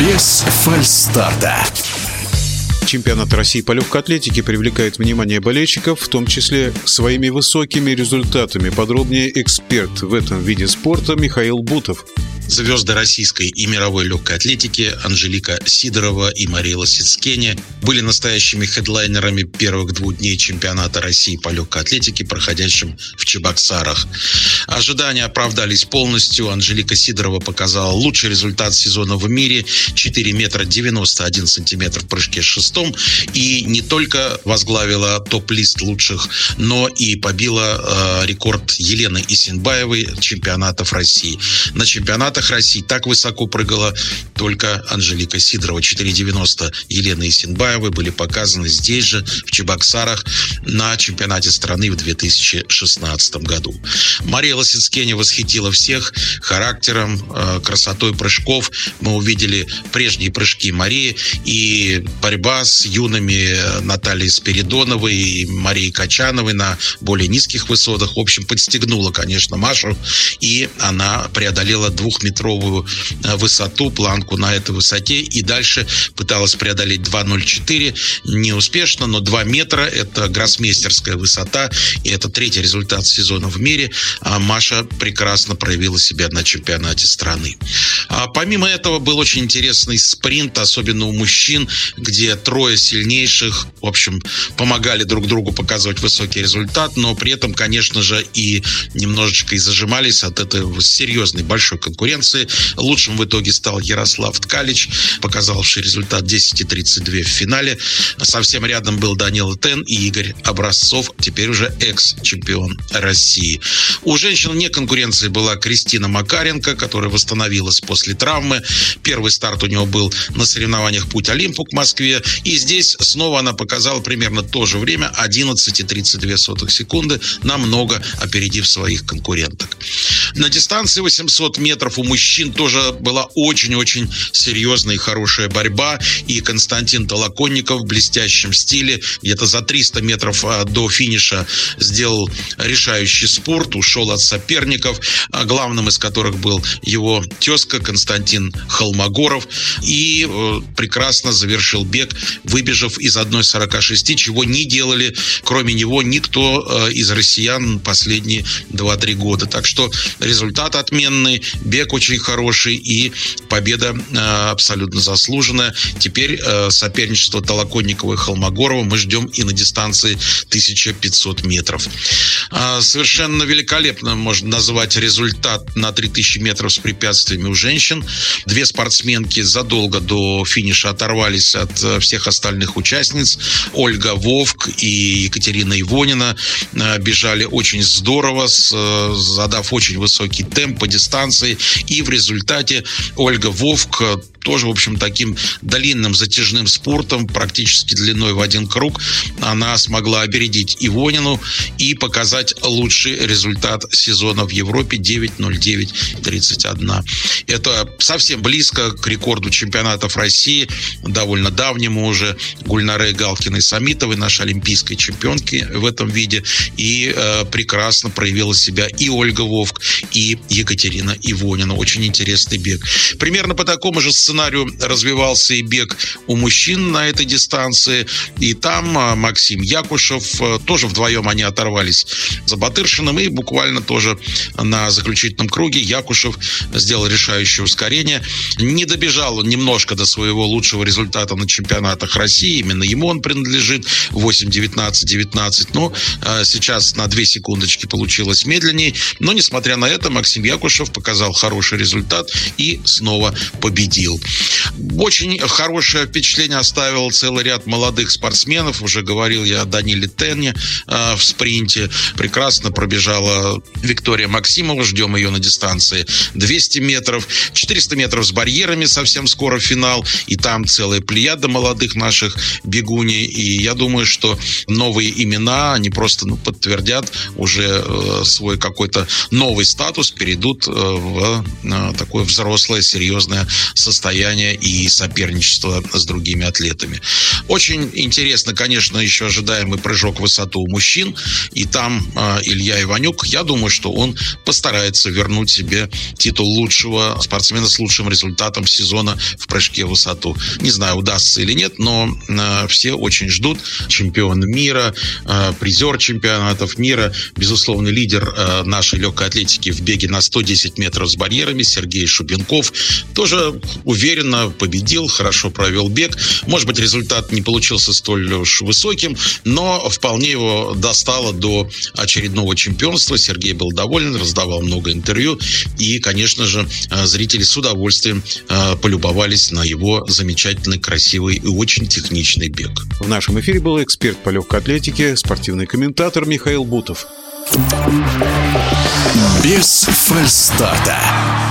Без фальстарта. Чемпионат России по легкой атлетике привлекает внимание болельщиков, в том числе своими высокими результатами. Подробнее эксперт в этом виде спорта Михаил Бутов. Звезды российской и мировой легкой атлетики Анжелика Сидорова и Мария Лосицкене были настоящими хедлайнерами первых двух дней чемпионата России по легкой атлетике, проходящим в Чебоксарах. Ожидания оправдались полностью. Анжелика Сидорова показала лучший результат сезона в мире. 4 метра 91 сантиметр в прыжке шестом. И не только возглавила топ-лист лучших, но и побила э, рекорд Елены Исенбаевой чемпионатов России. На чемпионатах чемпионатах России так высоко прыгала только Анжелика Сидорова. 4,90 Елены Исенбаевой были показаны здесь же, в Чебоксарах, на чемпионате страны в 2016 году. Мария Лосицкене восхитила всех характером, э, красотой прыжков. Мы увидели прежние прыжки Марии и борьба с юными Натальей Спиридоновой и Марией Качановой на более низких высотах. В общем, подстегнула, конечно, Машу, и она преодолела двух метровую э, высоту, планку на этой высоте, и дальше пыталась преодолеть 2.04, неуспешно, но 2 метра – это гроссмейстерская высота, и это третий результат сезона в мире. А Маша прекрасно проявила себя на чемпионате страны. А помимо этого был очень интересный спринт, особенно у мужчин, где трое сильнейших, в общем, помогали друг другу показывать высокий результат, но при этом, конечно же, и немножечко и зажимались от этой серьезной большой конкуренции конкуренции. Лучшим в итоге стал Ярослав Ткалич, показавший результат 10,32 в финале. Совсем рядом был Данил Тен и Игорь Образцов, теперь уже экс-чемпион России. У женщин не конкуренции была Кристина Макаренко, которая восстановилась после травмы. Первый старт у него был на соревнованиях «Путь Олимпу» к Москве. И здесь снова она показала примерно то же время, 11,32 секунды, намного опередив своих конкуренток. На дистанции 800 метров у мужчин тоже была очень-очень серьезная и хорошая борьба. И Константин Толоконников в блестящем стиле где-то за 300 метров а, до финиша сделал решающий спорт, ушел от соперников, а, главным из которых был его тезка Константин Холмогоров. И э, прекрасно завершил бег, выбежав из 1.46, чего не делали, кроме него, никто э, из россиян последние 2-3 года. Так что результат отменный, бег очень хороший и победа э, абсолютно заслуженная. Теперь э, соперничество Толоконникова и Холмогорова мы ждем и на дистанции 1500 метров. Э, совершенно великолепно можно назвать результат на 3000 метров с препятствиями у женщин. Две спортсменки задолго до финиша оторвались от э, всех остальных участниц. Ольга Вовк и Екатерина Ивонина бежали очень здорово, задав очень высокий темп по дистанции и в результате Ольга Вовк тоже, в общем, таким длинным затяжным спортом, практически длиной в один круг, она смогла опередить Ивонину и показать лучший результат сезона в Европе 9.09.31. Это совсем близко к рекорду чемпионатов России, довольно давнему уже, Гульнаре Галкиной Самитовой, нашей олимпийской чемпионки в этом виде, и э, прекрасно проявила себя и Ольга Вовк, и Екатерина Ивонина. Очень интересный бег. Примерно по такому же сценарию развивался и бег у мужчин на этой дистанции. И там а, Максим Якушев, а, тоже вдвоем они оторвались за Батыршиным. И буквально тоже на заключительном круге Якушев сделал решающее ускорение. Не добежал немножко до своего лучшего результата на чемпионатах России. Именно ему он принадлежит. 8-19-19. Но а, сейчас на 2 секундочки получилось медленнее. Но, несмотря на это, Максим Якушев показал хороший результат и снова победил. Очень хорошее впечатление оставил целый ряд молодых спортсменов. Уже говорил я о Даниле Тенне э, в спринте. Прекрасно пробежала Виктория Максимова. Ждем ее на дистанции 200 метров. 400 метров с барьерами совсем скоро финал. И там целая плеяда молодых наших бегуней. И я думаю, что новые имена, они просто ну, подтвердят уже э, свой какой-то новый статус, перейдут в такое взрослое, серьезное состояние и соперничество с другими атлетами. Очень интересно, конечно, еще ожидаемый прыжок в высоту у мужчин. И там Илья Иванюк, я думаю, что он постарается вернуть себе титул лучшего спортсмена с лучшим результатом сезона в прыжке в высоту. Не знаю, удастся или нет, но э, все очень ждут. Чемпион мира, э, призер чемпионатов мира, безусловно, лидер э, нашей легкой атлетики в беге на 110 метров с барьерами Сергей Шубенков. Тоже уверенно победил, хорошо провел бег. Может быть, результат не получился столь уж высоким, но вполне его достало до очередного чемпионства. Сергей был доволен, раздавал много интервью. И, конечно же, э, зрители с удовольствием э, полюбовались на его замечательный, красивый и очень техничный бег. В нашем эфире был эксперт по легкой атлетике, спортивный комментатор Михаил Бутов. Без фальстарта.